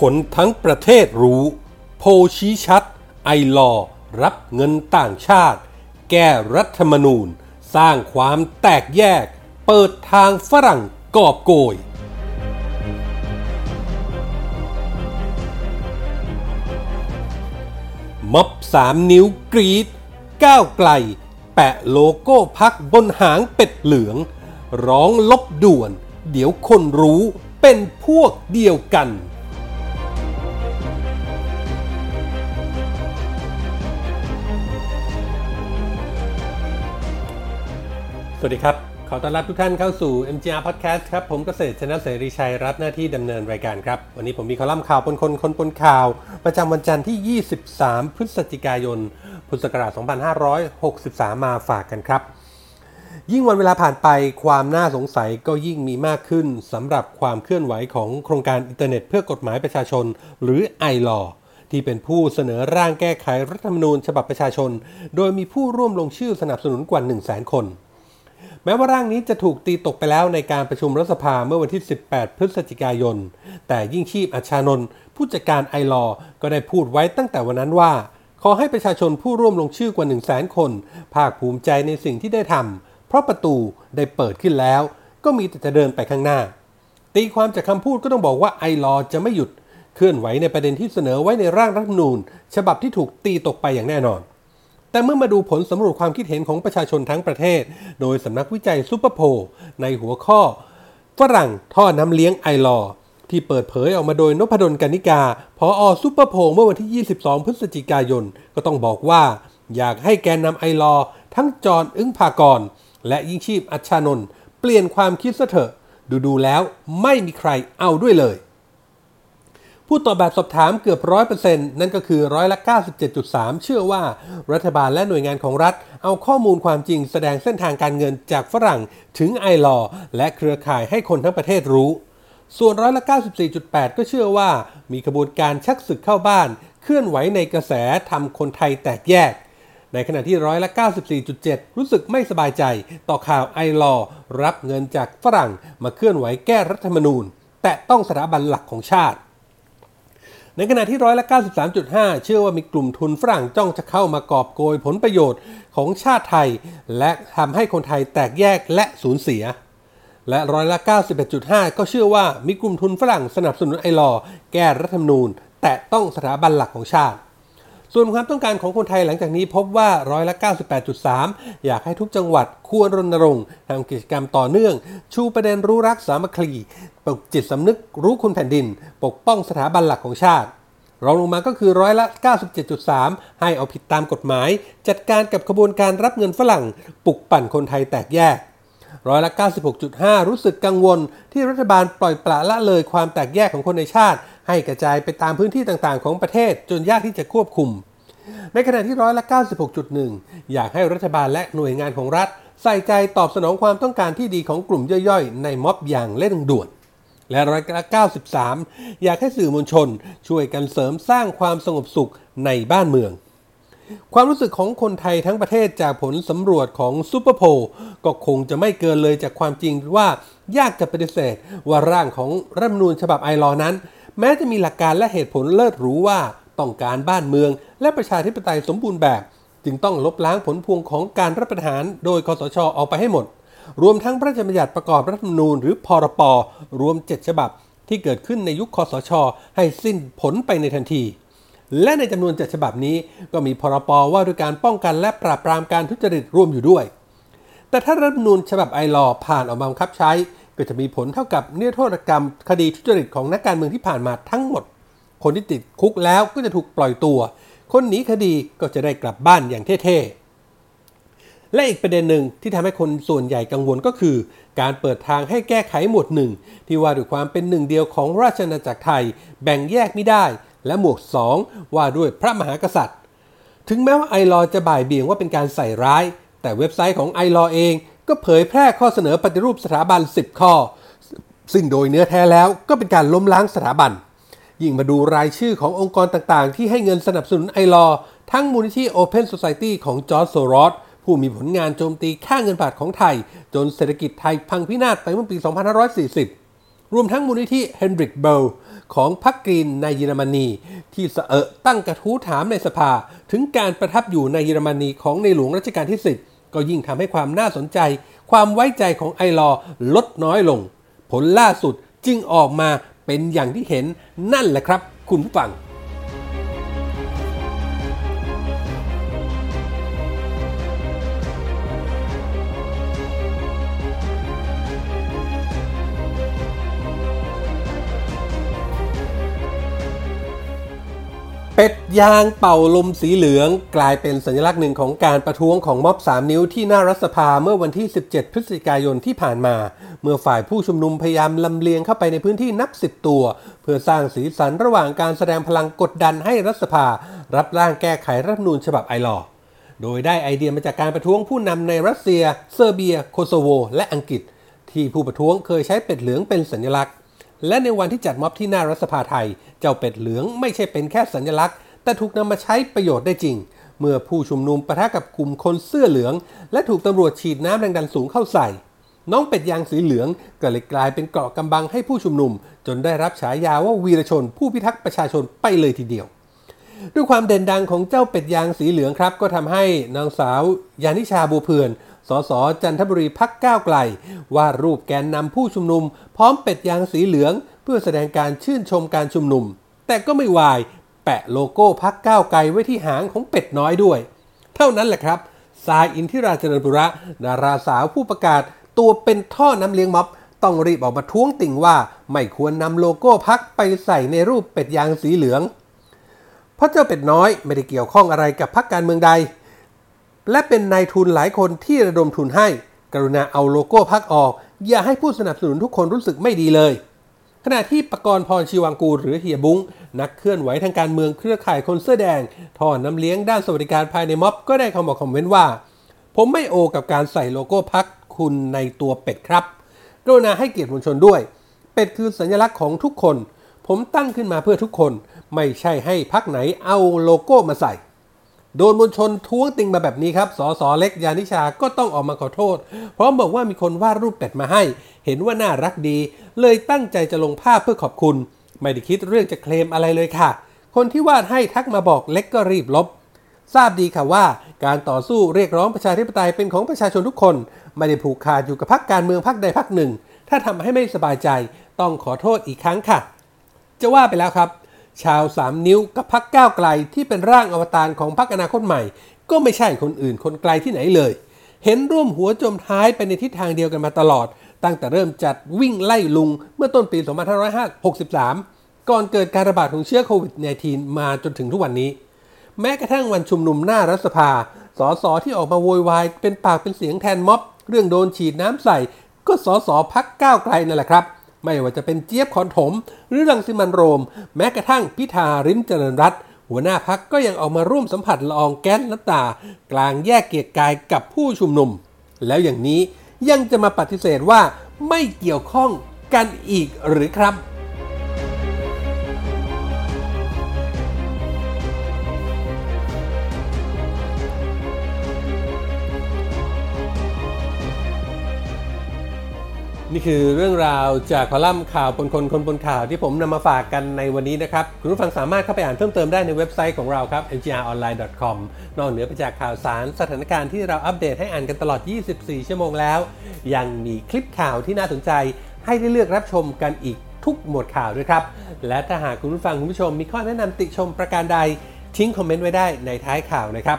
คนทั้งประเทศรู้ โพชี้ชัด ไอลอรับเงินต่างชาติ แก้รัฐธรรมนูญ สร้างความแตกแยก เปิดทางฝรั่งกอบโกยม็อบสามนิ้วกรีดก้าวไกล แปะโลโก้พักบนหางเป็ดเหลือง ร้องลบด่วน เดี๋ยวคนรู้เป็นพวกเดียวกัน สวัสดีครับ ขอต้อนรับทุกท่านเข้าสู่ MGR Podcast ครับ ผมเกษตรชนะเสรีชัยรับหน้าที่ดำเนินรายการครับ วันนี้ผมมีคอลัมน์ข่าวปนคนคนปนข่าว ประจำวันจันทร์ที่ 23 พฤศจิกายน พุทธศักราช 2563 มาฝากกันครับ ยิ่งวันเวลาผ่านไปความน่าสงสัยก็ยิ่งมีมากขึ้นสำหรับความเคลื่อนไหวของโครงการอินเทอร์เน็ตเพื่อกฎหมายประชาชน หรือ iLaw ที่เป็นผู้เสนอร่างแก้ไขรัฐธรรมนูญฉบับประชาชน โดยมีผู้ร่วมลงชื่อสนับสนุนกว่า 100,000 คน แม้ว่าร่างนี้จะถูกตีตกไปแล้วในการประชุมรัฐสภาเมื่อวันที่ 18 พฤศจิกายน แต่ยิ่งชีพอัชฌานนท์ผู้จัดการ iLaw ก็ได้พูดไว้ตั้งแต่วันนั้นว่า ขอให้ประชาชนผู้ร่วมลงชื่อกว่า 1 0 0 0 0แคน ภาคภูมิใจในสิ่งที่ได้ทำเพราะประตูได้เปิดขึ้นแล้ว ก็มีแต่จะเดินไปข้างหน้า ตีความจากคำพูดก็ต้องบอกว่าไอรอจะไม่หยุด เคลื่อนไหวในประเด็นที่เสนอไว้ในร่างรัฐธรรมนูญ ฉบับที่ถูกตีตกไปอย่างแน่นอน แต่เมื่อมาดูผลสำรวจความคิดเห็นของประชาชนทั้งประเทศ โดยสำนักวิจัยซูเปอร์โพลในหัวข้อฝรั่งท่อน้ำเลี้ยงไอรอที่เปิดเผยออกมาโดยนพดลกนิกา พออซูเปอร์โพลเมื่อวันที่ 22 พฤศจิกายน ก็ต้องบอกว่า อยากให้แกนนำไอรอทั้งจอห์นอึ้งภากร และยิ่งชีพอัชานนท์เปลี่ยนความคิดซะเถอะ ดูดูๆแล้วไม่มีใครเอาด้วยเลย ผู้ตอบแบบสอบถามเกือบร้อยเปอร์เซ็นต์นั่นก็คือร้อยละ 97.3 เชื่อว่า รัฐบาลและหน่วยงานของรัฐ เอาข้อมูลความจริงแสดงเส้นทางการเงินจากฝรั่งถึงไอลอและเครือข่ายให้คนทั้งประเทศรู้ส่วนร้อยละ 94.8 ก็เชื่อว่า มีกระบวนการชักศึกเข้าบ้าน เคลื่อนไหวในกระแสทำคนไทยแตกแยก ในขณะที่ร้อยละ 94.7 รู้สึกไม่สบายใจ ต่อข่าวไอลอรับเงินจากฝรั่งมาเคลื่อนไหวแก้รัฐธรรมนูญ แต่ต้องสถาบันหลักของชาติ ในขณะที่ร้อยละ 93.5 เชื่อว่ามีกลุ่มทุนฝรั่งจ้องจะเข้ามากอบโกยผลประโยชน์ของชาติไทย และทำให้คนไทยแตกแยกและสูญเสีย และร้อยละ 91.5 ก็เชื่อว่ามีกลุ่มทุนฝรั่งสนับสนุนไอลอแก้รัฐธรรมนูญ แต่ต้องสถาบันหลักของชาติ ส่วนความต้องการของคนไทยหลังจากนี้พบว่าร้อยละ 98.3 อยากให้ทุกจังหวัดควรรณรงค์ทำกิจกรรมต่อเนื่อง ชูประเด็นรู้รักสามัคคีปลุกจิตสำนึกรู้คุณแผ่นดิน ปกป้องสถาบันหลักของชาติรองลงมาก็คือร้อยละ 97.3 ให้เอาผิดตามกฎหมาย จัดการกับขบวนการรับเงินฝรั่งปลุกปั่นคนไทยแตกแยกร้อยละ 96.5 รู้สึกกังวลที่รัฐบาลปล่อยปละละเลยความแตกแยกของคนในชาติ ให้กระจายไปตามพื้นที่ต่างๆ ของประเทศจนยากที่จะควบคุม ในขณะที่ร้อยละ 96.1 อยากให้รัฐบาลและหน่วยงานของรัฐ ใส่ใจตอบสนองความต้องการที่ดีของกลุ่มย่อยๆ ในม็อบอย่างเร่งด่วนและร้อยละ93 อยากให้สื่อมวลชน ช่วยกันเสริมสร้างความสงบสุขในบ้านเมือง ความรู้สึกของคนไทยทั้งประเทศจากผลสำรวจของซูเปอร์โพลก็คงจะไม่เกินเลยจากความจริงว่ายากจะปฏิเสธว่าร่างของรัฐมนูญฉบับไอรอนั้น แม้จะมีหลักการและเหตุผลเลิศหรู้ว่าต้องการบ้านเมือง และประชาธิปไตยสมบูรณ์แบบ จึงต้องลบล้างผลพวงของการรัฐประหารโดยคอสชออกไปให้หมด รวมทั้งพระราชบัญญัติประกอบรัฐธรรมนูญหรือพรปรวม 7 ฉบับ ที่เกิดขึ้นในยุคคอสชให้สิ้นผลไปในทันที และในจำนวน7ฉบับนี้ก็มีพรปว่าด้วยการป้องกันและปราบปรามการทุจริตร่วมอยู่ด้วย แต่ถ้ารัฐธรรมนูญฉบับไอรอผ่านออกมาบังคับใช้ ก็จะมีผลเท่ากับเนื้อโทษกรรม คดีทุจริตของนักการเมืองที่ผ่านมาทั้งหมด คนที่ติดคุกแล้วก็จะถูกปล่อยตัว คนหนีคดีก็จะได้กลับบ้านอย่างเท่ๆ และอีกประเด็นหนึ่งที่ทำให้คนส่วนใหญ่กังวลก็คือ การเปิดทางให้แก้ไขหมวดหนึ่งที่ว่าด้วยความเป็นหนึ่งเดียวของราชอาณาจักรไทย แบ่งแยกไม่ได้ และหมวด 2 ว่าด้วยพระมหากษัตริย์ ถึงแม้ว่าไอรอจะบ่ายเบี่ยงว่าเป็นการใส่ร้ายแต่เว็บไซต์ของไอรอเอง ก็เผยแพร่ข้อเสนอปฏิรูปสถาบัน 10 ข้อ ซึ่งโดยเนื้อแท้แล้วก็เป็นการล้มล้างสถาบัน ยิ่งมาดูรายชื่อขององค์กรต่างๆ ที่ให้เงินสนับสนุนไอรอทั้งมูลนิธิ Open Society ของจอร์จโซรอสผู้มีผลงานโจมตีค่าเงินบาทของไทย จนเศรษฐกิจไทยพังพินาศไปเมื่อปี 2540 รวมทั้งมูลนิธิเฮนริกเบลของพรรคกรีนในเยอรมนี ที่เสอะตั้งกระทู้ถามในสภา ถึงการประทับอยู่ในเยอรมนีของในหลวงรัชกาลที่ 10 ก็ยิ่งทำให้ความน่าสนใจ ความไว้ใจของไอรอลดน้อยลง ผลล่าสุดจึงออกมาเป็นอย่างที่เห็นนั่นแหละครับ คุณผู้ฟัง เป็ดยางเป่าลมสีเหลือง กลายเป็นสัญลักษณ์หนึ่งของการประท้วงของม็อบ 3 นิ้วที่หน้ารัฐสภาเมื่อวันที่ 17 พฤศจิกายนที่ผ่านมา เมื่อฝ่ายผู้ชุมนุมพยายามลำเลียงเข้าไปในพื้นที่นับ 10 ตัว เพื่อสร้างสีสันระหว่างการแสดงพลังกดดันให้รัฐสภา รับร่างแก้ไขรัฐธรรมนูญฉบับไอลอโดยได้ไอเดียมาจากการประท้วงผู้นำในรัสเซีย เซอร์เบีย โคโซโว และอังกฤษ ที่ผู้ประท้วงเคยใช้เป็ดเหลืองเป็นสัญลักษณ์ และในวันที่จัดม็อบที่หน้ารัฐสภาไทย เจ้าเป็ดเหลืองไม่ใช่เป็นแค่สัญลักษณ์ แต่ถูกนำมาใช้ประโยชน์ได้จริง เมื่อผู้ชุมนุมปะทะกับกลุ่มคนเสื้อเหลือง และถูกตำรวจฉีดน้ำแรงดันสูงเข้าใส่ น้องเป็ดยางสีเหลืองก็เลยกลายเป็นเกราะกำบังให้ผู้ชุมนุม จนได้รับฉายาว่าวีรชน ผู้พิทักษ์ประชาชนไปเลยทีเดียว ด้วยความเด่นดังของเจ้าเป็ดยางสีเหลืองครับ ก็ทำให้นางสาวยานิชาบูเพื่อน สสจันทบุรีพรรคก้าวไกลวาดรูปแกนนำผู้ชุมนุม พร้อมเป็ดยางสีเหลือง เพื่อแสดงการชื่นชมการชุมนุม แต่ก็ไม่วาย แปะโลโก้พรรคก้าวไกลไว้ที่หางของเป็ดน้อยด้วย เท่านั้นแหละครับทรายอินทิราเจริญปุระ ดาราสาวผู้ประกาศ ตัวเป็นท่อน้ำเลี้ยงม็อบต้องรีบออกมาท้วงติงว่า ไม่ควรนำโลโก้พรรคไปใส่ในรูปเป็ดยางสีเหลือง เพราะเจ้าเป็ดน้อยไม่ได้เกี่ยวข้องอะไรกับพรรคการเมืองใด และเป็นนายทุนหลายคนที่ระดมทุนให้ กรุณาเอาโลโก้พักออก อย่าให้ผู้สนับสนุนทุกคนรู้สึกไม่ดีเลย ขณะที่ปกรณ์พรชีวังกูหรือเฮียบุ้งนักเคลื่อนไหวทางการเมืองเครือข่ายคนเสื้อแดงทอนน้ำเลี้ยงด้านสวัสดิการภายในม็อบก็ได้คำบอกคอมเมนต์ว่า ผมไม่โอกับการใส่โลโก้พักคุณในตัวเป็ดครับ กรุณาให้เกียรติมวลชนด้วย เป็ดคือสัญลักษณ์ของทุกคน ผมตั้งขึ้นมาเพื่อทุกคน ไม่ใช่ให้พักไหนเอาโลโก้มาใส่ โดนมวลชนท้วงติงมาแบบนี้ครับ สสเล็กยานิชาก็ต้องออกมาขอโทษเพราะบอกว่ามีคนวาดรูปเป็ดมาให้ เห็นว่าน่ารักดี เลยตั้งใจจะลงภาพเพื่อขอบคุณ ไม่ได้คิดเรื่องจะเคลมอะไรเลยค่ะ คนที่วาดให้ทักมาบอกเล็กก็รีบลบ ทราบดีค่ะว่า การต่อสู้เรียกร้องประชาธิปไตยเป็นของประชาชนทุกคน ไม่ได้ผูกขาดอยู่กับพรรคการเมืองพรรคใดพรรคหนึ่ง ถ้าทำให้ไม่สบายใจ ต้องขอโทษอีกครั้งค่ะ จะว่าไปแล้วครับ ชาวสามนิ้วกับพักก้าวไกลที่เป็นร่างอวตารของพักอนาคตใหม่ ก็ไม่ใช่คนอื่นคนไกลที่ไหนเลย เห็นร่วมหัวจมท้ายไปในทิศทางเดียวกันมาตลอด ตั้งแต่เริ่มจัดวิ่งไล่ลุงเมื่อต้นปี 2563 ก่อนเกิดการระบาดของเชื้อโควิด -19 มาจนถึงทุกวันนี้ แม้กระทั่งวันชุมนุมหน้ารัฐสภา สสที่ออกมาโวยวายเป็นปากเป็นเสียงแทนม็อบ เรื่องโดนฉีดน้ำใส่ ก็สสพักก้าวไกลนั่นแหละครับ ไม่ว่าจะเป็นเจี๊ยบคอนถม หรือรังสิมันโรม แม้กระทั่งพิธาริมเจริญรัตหัวหน้าพักก็ยังออกมาร่วมสัมผัสละอองแก๊สน้ำตา กลางแยกเกียรกายกับผู้ชุมนุม แล้วอย่างนี้ยังจะมาปฏิเสธว่าไม่เกี่ยวข้องกันอีกหรือครับ นี่คือเรื่องราวจากคอลัมน์ข่าวปนคนคนบนข่าวที่ผมนำมาฝากกันในวันนี้นะครับ คุณผู้ฟังสามารถเข้าไปอ่านเพิ่มเติมได้ในเว็บไซต์ของเราครับ ngronline.com นอกเหนือไปจากข่าวสารสถานการณ์ที่เราอัปเดตให้อ่านกันตลอด 24 ชั่วโมงแล้ว ยังมีคลิปข่าวที่น่าสนใจ ให้ได้เลือกรับชมกันอีกทุกหมวดข่าวด้วยครับ และถ้าหากคุณผู้ฟังคุณผู้ชมมีข้อแนะนำติชมประการใดทิ้งคอมเมนต์ไว้ได้ในท้ายข่าวนะครับ